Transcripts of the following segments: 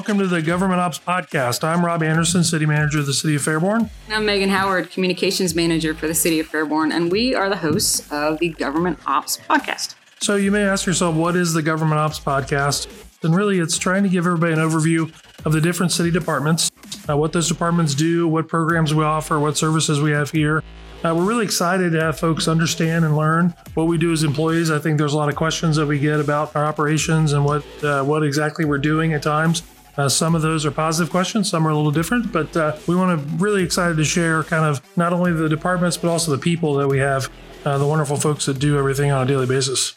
welcome to the Government Ops Podcast. I'm Rob Anderson, City Manager of the City of Fairborn. And I'm Megan Howard, Communications Manager for the City of Fairborn, and we are the hosts of the Government Ops Podcast. So you may ask yourself, what is the Government Ops Podcast? And really, it's trying to give everybody an overview of the different city departments, uh, what those departments do, what programs we offer, what services we have here. Uh, we're really excited to have folks understand and learn what we do as employees. I think there's a lot of questions that we get about our operations and what uh, what exactly we're doing at times. Uh, some of those are positive questions, some are a little different, but uh, we want to really excited to share kind of not only the departments but also the people that we have, uh, the wonderful folks that do everything on a daily basis.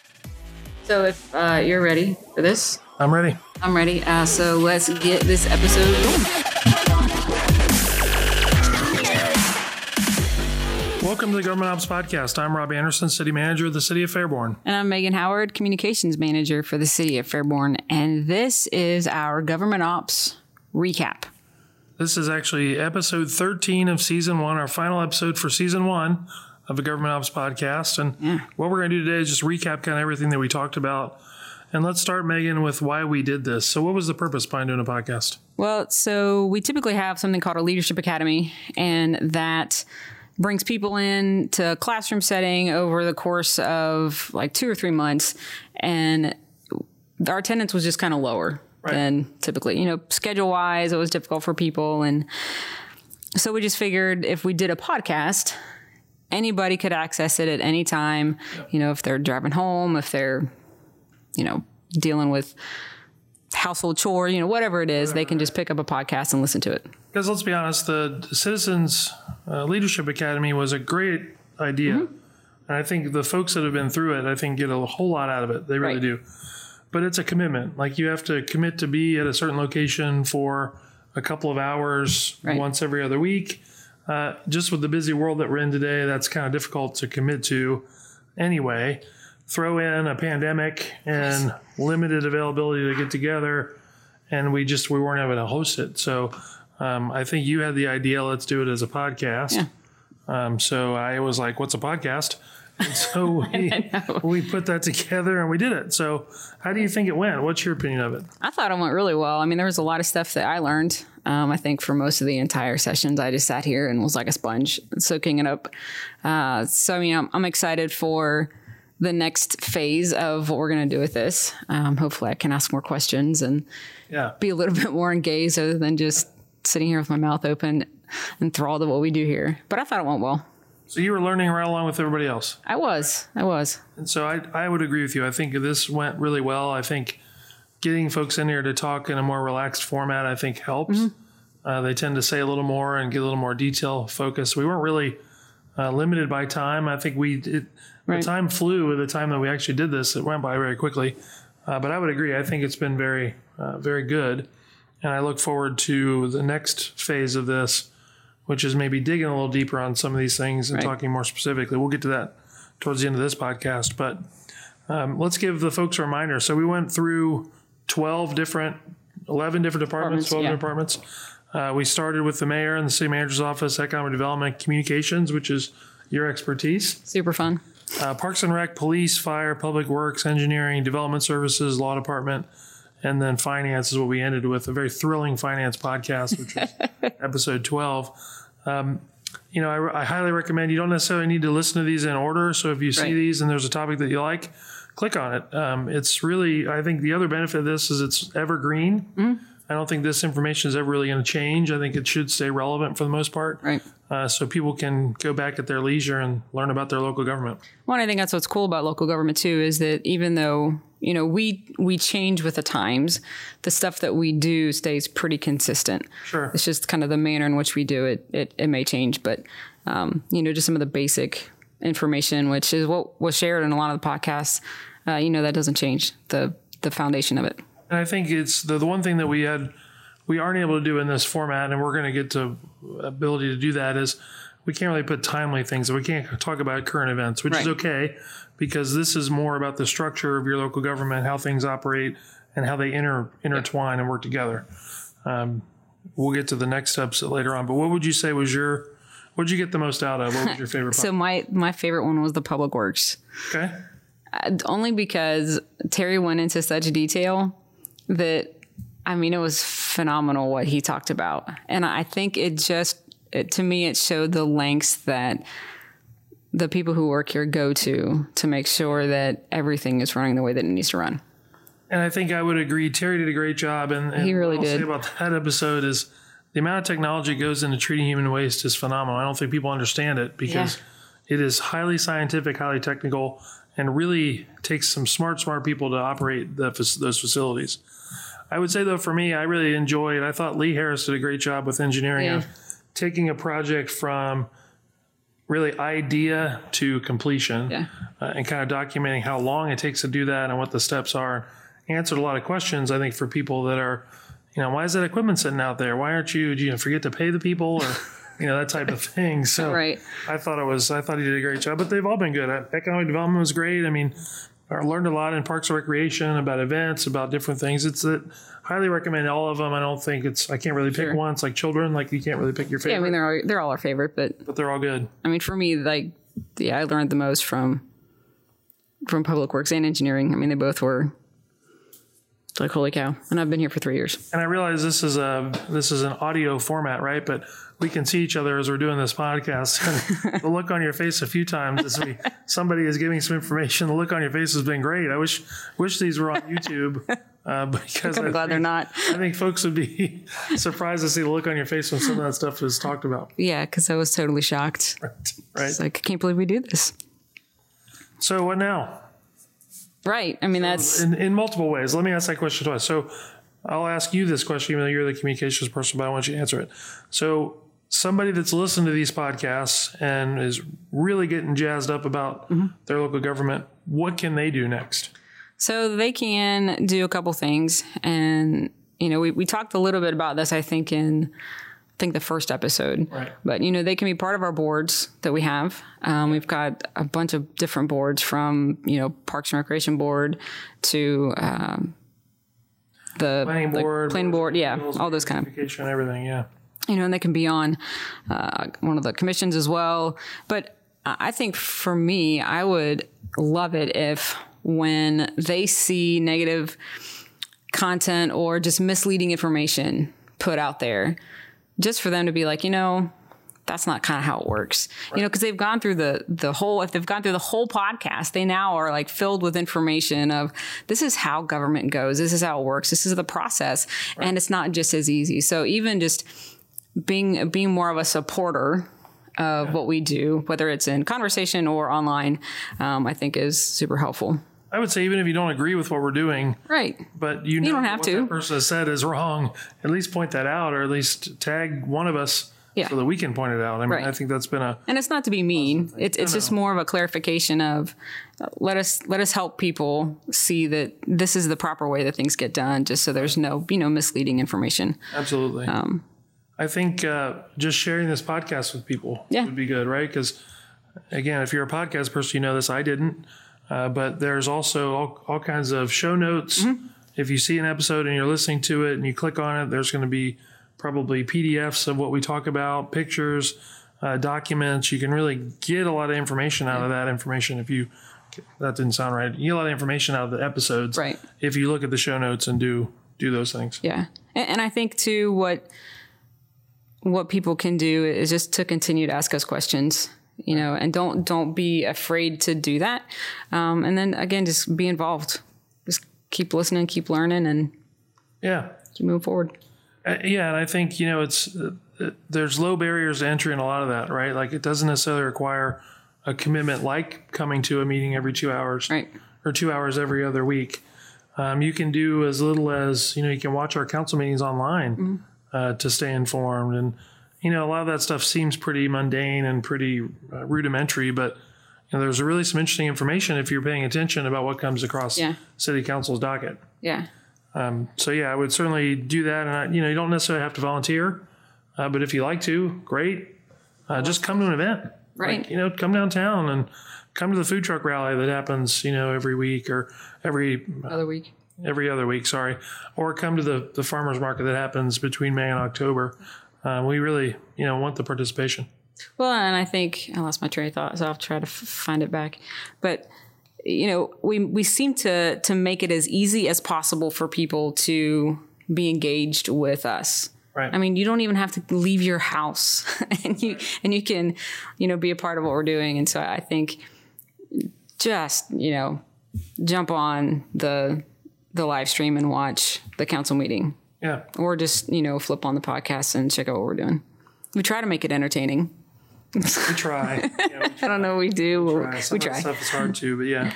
So if uh, you're ready for this, I'm ready. I'm ready. Uh, so let's get this episode going. Welcome to the Government Ops Podcast. I'm Rob Anderson, City Manager of the City of Fairborn. And I'm Megan Howard, Communications Manager for the City of Fairborn, and this is our Government Ops recap. This is actually episode 13 of season one, our final episode for season one of the Government Ops Podcast. And what we're going to do today is just recap kind of everything that we talked about. And let's start, Megan, with why we did this. So, what was the purpose behind doing a podcast? Well, so we typically have something called a leadership academy, and that brings people in to a classroom setting over the course of like two or three months, and our attendance was just kind of lower than typically. You know, schedule wise, it was difficult for people, and so we just figured if we did a podcast. Anybody could access it at any time. You know, if they're driving home, if they're, you know, dealing with household chore, you know, whatever it is, they can just pick up a podcast and listen to it. Because let's be honest, the Citizens uh, Leadership Academy was a great idea. And I think the folks that have been through it, I think, get a whole lot out of it. They really Right. do. But it's a commitment. Like you have to commit to be at a certain location for a couple of hours Right. once every other week. Uh, just with the busy world that we're in today, that's kind of difficult to commit to anyway. Throw in a pandemic and limited availability to get together, and we just we weren't able to host it. So um, I think you had the idea. Let's do it as a podcast. Yeah. Um, so I was like, "What's a podcast?" And so we we put that together and we did it. So how do you think it went? What's your opinion of it? I thought it went really well. I mean, there was a lot of stuff that I learned. Um, I think for most of the entire sessions, I just sat here and was like a sponge, soaking it up. Uh, so, I mean, I'm, I'm excited for the next phase of what we're going to do with this. Um, hopefully, I can ask more questions and Yeah. be a little bit more engaged other than just sitting here with my mouth open, enthralled at what we do here. But I thought it went well. So you were learning right along with everybody else. I was. I was. And so I, I would agree with you. I think this went really well. I think getting folks in here to talk in a more relaxed format, I think helps. Uh, they tend to say a little more and get a little more detail focused. We weren't really uh, limited by time. I think we it, Right. the time flew with the time that we actually did this. It went by very quickly. Uh, but I would agree. I think it's been very, uh, very good. And I look forward to the next phase of this, which is maybe digging a little deeper on some of these things and Right. talking more specifically. We'll get to that towards the end of this podcast. But um, let's give the folks a reminder. So we went through 12 different, 11 different departments, Departments, 12 yeah. departments. Uh, we started with the mayor and the city manager's office, economic development, communications, which is your expertise, Super fun. uh, parks and rec, police, fire, public works, engineering, development services, law department, and then finance is what we ended with a very thrilling finance podcast, which was episode 12. Um, you know, I, I highly recommend you don't necessarily need to listen to these in order. So if you see Right. these and there's a topic that you like, click on it. Um, it's really, I think the other benefit of this is it's evergreen. I don't think this information is ever really going to change. I think it should stay relevant for the most part. Right. Uh, so people can go back at their leisure and learn about their local government. Well, and I think that's what's cool about local government too is that even though you know we we change with the times, the stuff that we do stays pretty consistent. Sure. It's just kind of the manner in which we do it. It, it may change, but um, you know, just some of the basic information, which is what was shared in a lot of the podcasts. Uh, you know, that doesn't change the the foundation of it. And I think it's the, the one thing that we had, we aren't able to do in this format, and we're going to get to ability to do that is we can't really put timely things. We can't talk about current events, which is okay because this is more about the structure of your local government, how things operate, and how they inter, intertwine and work together. Um, we'll get to the next steps later on. But what would you say was your, what did you get the most out of? What was your favorite? So my my favorite one was the public works. part? okay. only because Terry went into such detail that I mean, it was phenomenal what he talked about. And I think it just, it, to me, it showed the lengths that the people who work here go to to make sure that everything is running the way that it needs to run. And I think I would agree. Terry did a great job. And, and He really did. say about that episode is the amount of technology goes into treating human waste is phenomenal. I don't think people understand it because it is highly scientific, highly technical, and really takes some smart, smart people to operate the, those facilities. I would say though, for me, I really enjoyed. I thought Lee Harris did a great job with engineering Yeah. of taking a project from really idea to completion Yeah. uh, and kind of documenting how long it takes to do that and what the steps are. Answered a lot of questions, I think, for people that are, you know, why is that equipment sitting out there? Why aren't you, do you forget to pay the people or, you know, that type of thing. So Right. I thought it was, I thought he did a great job, but they've all been good. Uh, Economic development was great. I mean, I learned a lot in Parks and Recreation about events, about different things. It's that highly recommend all of them. I don't think it's, I can't really pick Sure. one. It's like children, like you can't really pick your favorite, Yeah, I mean, they're all, they're all our favorite, but but they're all good. I mean, for me, like, yeah, I learned the most from from public works and engineering. I mean, they both were it's like holy cow, and I've been here for three years. And I realize this is a this is an audio format, right? But we can see each other as we're doing this podcast. And the look on your face a few times as we somebody is giving some information. The look on your face has been great. I wish wish these were on YouTube uh, because I'm I glad they're not. I think folks would be surprised to see the look on your face when some of that stuff is talked about. Yeah, because I was totally shocked. Right. It's like I can't believe we do this. So what now? Right. I mean, that's in, in multiple ways. Let me ask that question twice. So I'll ask you this question, even though you're the communications person, but I want you to answer it. So somebody that's listened to these podcasts and is really getting jazzed up about mm-hmm. their local government, what can they do next? So they can do a couple things, and you know, we, we talked a little bit about this. I think in think the first episode, Right. But you know, they can be part of our boards that we have. Um, we've got a bunch of different boards, from you know Parks and Recreation Board to um, the Planning board, planning board, yeah, all those kind of everything, yeah. you know, and they can be on uh, one of the commissions as well. But I think for me, I would love it if when they see negative content or just misleading information put out there, just for them to be like, you know, that's not kind of how it works. You know, because they've gone through the the whole if they've gone through the whole podcast, they now are like filled with information of this is how government goes, this is how it works, this is the process, and it's not just as easy. So even just being being more of a supporter of what we do, whether it's in conversation or online, um, I think is super helpful. I would say even if you don't agree with what we're doing, Right. but you, know don't have what to. that person has said is wrong, at least point that out, or at least tag one of us Yeah. so that we can point it out. I mean, Right. I think that's been a and it's not to be mean it's, it's just more of a clarification of uh, let us let us help people see that this is the proper way that things get done just so there's no you know misleading information Absolutely. Um, I think uh, just sharing this podcast with people Yeah. would be good, right? Because again, if you're a podcast person, you know this. I didn't, uh, but there's also all, all kinds of show notes. Mm-hmm. If you see an episode and you're listening to it and you click on it, there's going to be probably PDFs of what we talk about, pictures, uh, documents. You can really get a lot of information out of that information if you. That didn't sound right. You get a lot of information out of the episodes, Right. If you look at the show notes and do do those things. yeah and, and i think too what what people can do is just to continue to ask us questions you know and don't don't be afraid to do that um, and then again just be involved just keep listening keep learning and Yeah, keep moving forward Uh, yeah, and I think you know it's uh, uh, there's low barriers to entry in a lot of that, right? Like it doesn't necessarily require a commitment like coming to a meeting every two hours, right or two hours every other week. Um, you can do as little as you know. You can watch our council meetings online uh, to stay informed, and you know a lot of that stuff seems pretty mundane and pretty uh, rudimentary, but you know there's really some interesting information if you're paying attention about what comes across Yeah. city council's docket. yeah So yeah, I would certainly do that. And I, you know, you don't necessarily have to volunteer, uh, but if you like to, great. Uh, just come to an event, Right. Like, you know, come downtown and come to the food truck rally that happens, you know, every week or every other week every other week. Sorry, or come to the the farmers market that happens between May and October. Uh, we really, you know, want the participation. Well, and I think I lost my train of thought, so I'll try to f- find it back. But you know, we we seem to to make it as easy as possible for people to be engaged with us. Right. I mean, you don't even have to leave your house, and you and you can, you know, be a part of what we're doing. And so I think just you know, jump on the the live stream and watch the council meeting, Yeah. or just you know, flip on the podcast and check out what we're doing. We try to make it entertaining. We try. Yeah, we I don't know. We do. We try. Some we try. stuff is hard too, but yeah.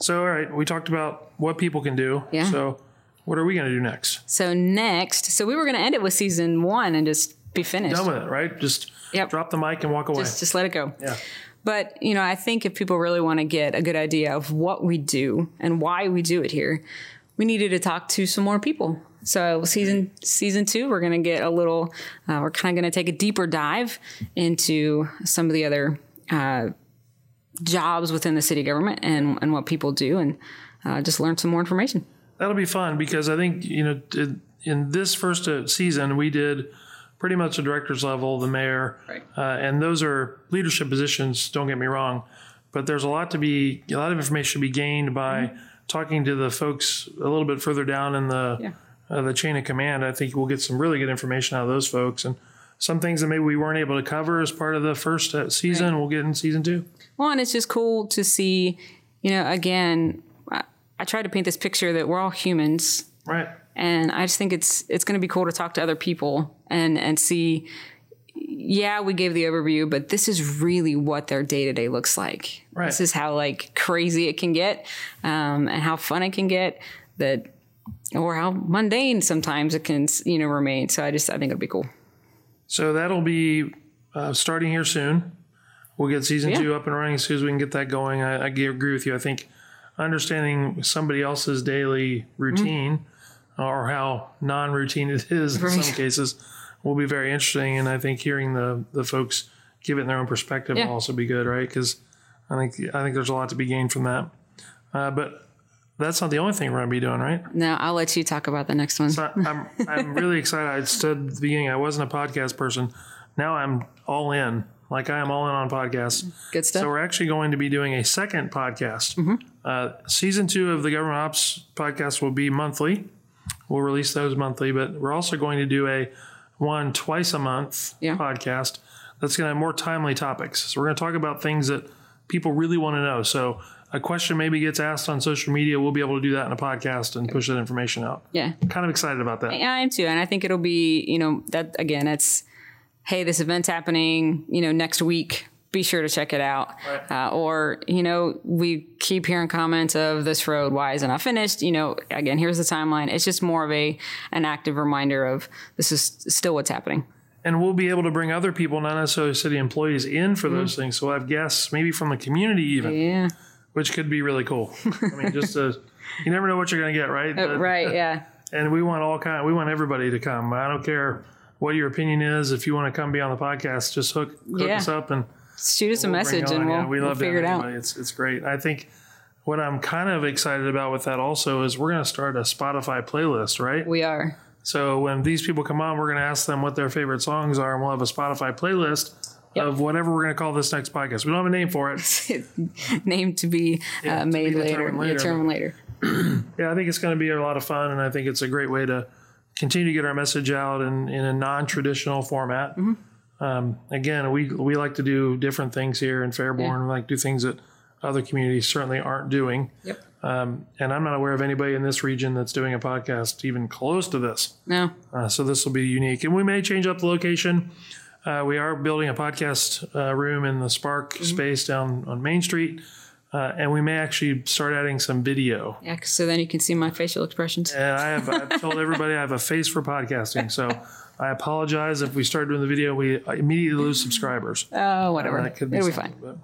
So, all right, we talked about what people can do. Yeah. So, what are we going to do next? So next, so we were going to end it with season one and just be finished. Done with it, right? Just Yep. drop the mic and walk away. Just just let it go. yeah. But, you know, I think if people really want to get a good idea of what we do and why we do it here, we needed to talk to some more people. So season season two, we're going to get a little. Uh, we're kind of going to take a deeper dive into some of the other uh, jobs within the city government and and what people do, and uh, just learn some more information. That'll be fun because I think, you know, in- this first uh, season, we did pretty much the director's level, the mayor, Right. uh, and those are leadership positions, don't get me wrong. But there's a lot to be, a lot of information to be gained by talking to the folks a little bit further down in the, Yeah. Uh, the chain of command. I think we'll get some really good information out of those folks. And some things that maybe we weren't able to cover as part of the first uh, season, we'll get in season two. Well, and it's just cool to see, you know, again, I, I try to paint this picture that we're all humans Right. and I just think it's it's going to be cool to talk to other people and and see. Yeah, we gave the overview, but this is really what their day to day looks like. Right. This is how like crazy it can get, um, and how fun it can get. That, or how mundane sometimes it can you know remain. So I just I think it'll be cool. So that'll be uh, starting here soon. We'll get season Yeah. two up and running as soon as we can get that going. I, I agree with you. I think understanding somebody else's daily routine or how non-routine it is in Right. some cases will be very interesting. And I think hearing the the folks give it their own perspective Yeah. will also be good, right? Because I think I think there's a lot to be gained from that. Uh, but that's not the only thing we're going to be doing, right? Now I'll let you talk about the next one. So I'm I'm really excited. I said at the beginning I wasn't a podcast person. Now I'm all in. Like I am all in on podcasts. Good stuff. So we're actually going to be doing a second podcast. Mm-hmm. Uh, season two of the Government Ops podcast will be monthly. We'll release those monthly, but we're also going to do a one twice a month Yeah. podcast that's going to have more timely topics. So we're going to talk about things that people really want to know. So a question maybe gets asked on social media, we'll be able to do that in a podcast and push that information out. yeah. Kind of excited about that. Yeah, I am too, and I think it'll be you know that again. It's hey, this event's happening you know next week. Be sure to check it out. Right. Uh, or you know we keep hearing comments of this road why isn't it finished? You know again here's the timeline. It's just more of a an active reminder of this is still what's happening. and we'll be able to bring other people, not necessarily city employees, in for those things. So we'll have guests, maybe from the community even, Yeah. Which could be really cool. I mean, just you never know what you're going to get, right? Uh, but- right. Yeah. And we want all kind. We want everybody to come. I don't care what your opinion is. If you want to come be on the podcast, just hook, hook Yeah. us up and Shoot us a we'll bring message and we'll, Yeah, we we'll love figure it out. anybody. It's it's great. I think what I'm kind of excited about with that also is we're going to start a Spotify playlist, right? We are. So when these people come on, we're going to ask them what their favorite songs are, and we'll have a Spotify playlist of whatever we're going to call this next podcast. We don't have a name for it. Name to be Yeah, uh, to be made later. determined later. Determined later. Yeah, I think it's going to be a lot of fun, and I think it's a great way to continue to get our message out in, in a non-traditional format. Mm-hmm. Um, again, we we like to do different things here in Fairborn. We like to do things that other communities certainly aren't doing. Yep. Um, and I'm not aware of anybody in this region that's doing a podcast even close to this. No. Uh, so this will be unique, and we may change up the location. Uh, we are building a podcast uh, room in the Spark Mm-hmm. space down on Main Street, uh, and we may actually start adding some video. Yeah. So then you can see my facial expressions. And I have I've told everybody I have a face for podcasting, so I apologize if we start doing the video, we immediately lose subscribers. Oh, whatever. That could be It'll be fine. but-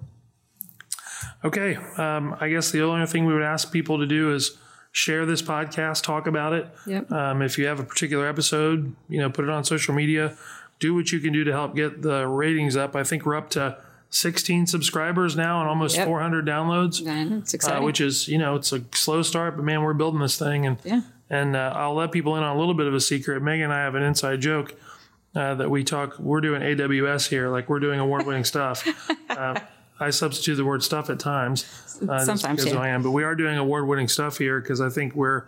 Okay, um, I guess the only thing we would ask people to do is share this podcast, talk about it. Yep. Um, if you have a particular episode, you know, put it on social media. Do what you can do to help get the ratings up. I think we're up to 16 subscribers now and almost Yep. 400 downloads, Yeah, it's uh, which is you know it's a slow start, but man, we're building this thing and yeah. and uh, I'll let people in on a little bit of a secret. Megan and I have an inside joke uh, that we talk. We're doing AWS here, like we're doing award-winning stuff. Uh, I substitute the word stuff at times. Uh, Sometimes, yeah. I am, but we are doing award-winning stuff here because I think we're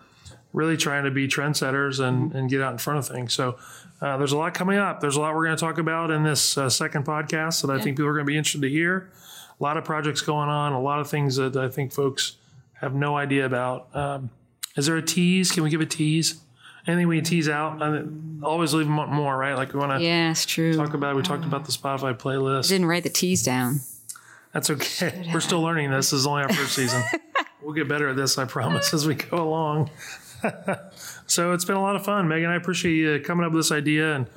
really trying to be trendsetters and, and get out in front of things. So uh, there's a lot coming up. There's a lot we're going to talk about in this uh, second podcast that I think people are going to be interested to hear. A lot of projects going on, a lot of things that I think folks have no idea about. Um, is there a tease? Can we give a tease? Anything we tease out? I always leave them more, right? Like we want to Yeah, it's true. talk about. We talked about the Spotify playlist. Didn't write the tease down. That's okay. We're still learning this. This is only our first season. we'll get better at this, I promise, as we go along. So it's been a lot of fun, Megan. I appreciate you coming up with this idea. And,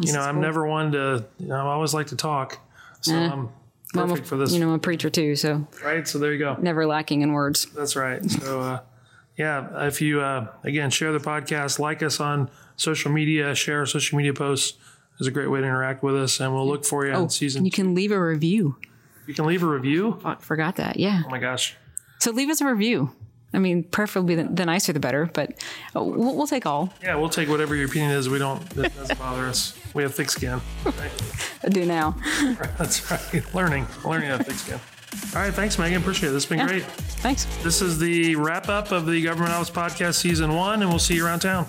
you know, I'm never one to, you know, I always like to talk. So I'm Well, I'm perfect a, for this, You know, I'm a preacher too, so right? So there you go. never lacking in words. That's right. So, uh, yeah, if you, uh, again, share the podcast, like us on social media, share our social media posts is a great way to interact with us. And we'll look for you in season. Oh, You can leave a review. You can leave a review. Oh, forgot that. Yeah. Oh my gosh. So leave us a review. I mean, preferably the, the nicer the better, but uh, we'll, we'll take all. Yeah, we'll take whatever your opinion is. We don't, it doesn't bother us. We have thick skin. I do now. That's right. Learning, learning how thick skin. All right. Thanks, Megan. Appreciate it. This has been great. Thanks. This is the wrap up of the Government Ops Podcast Season 1, and we'll see you around town.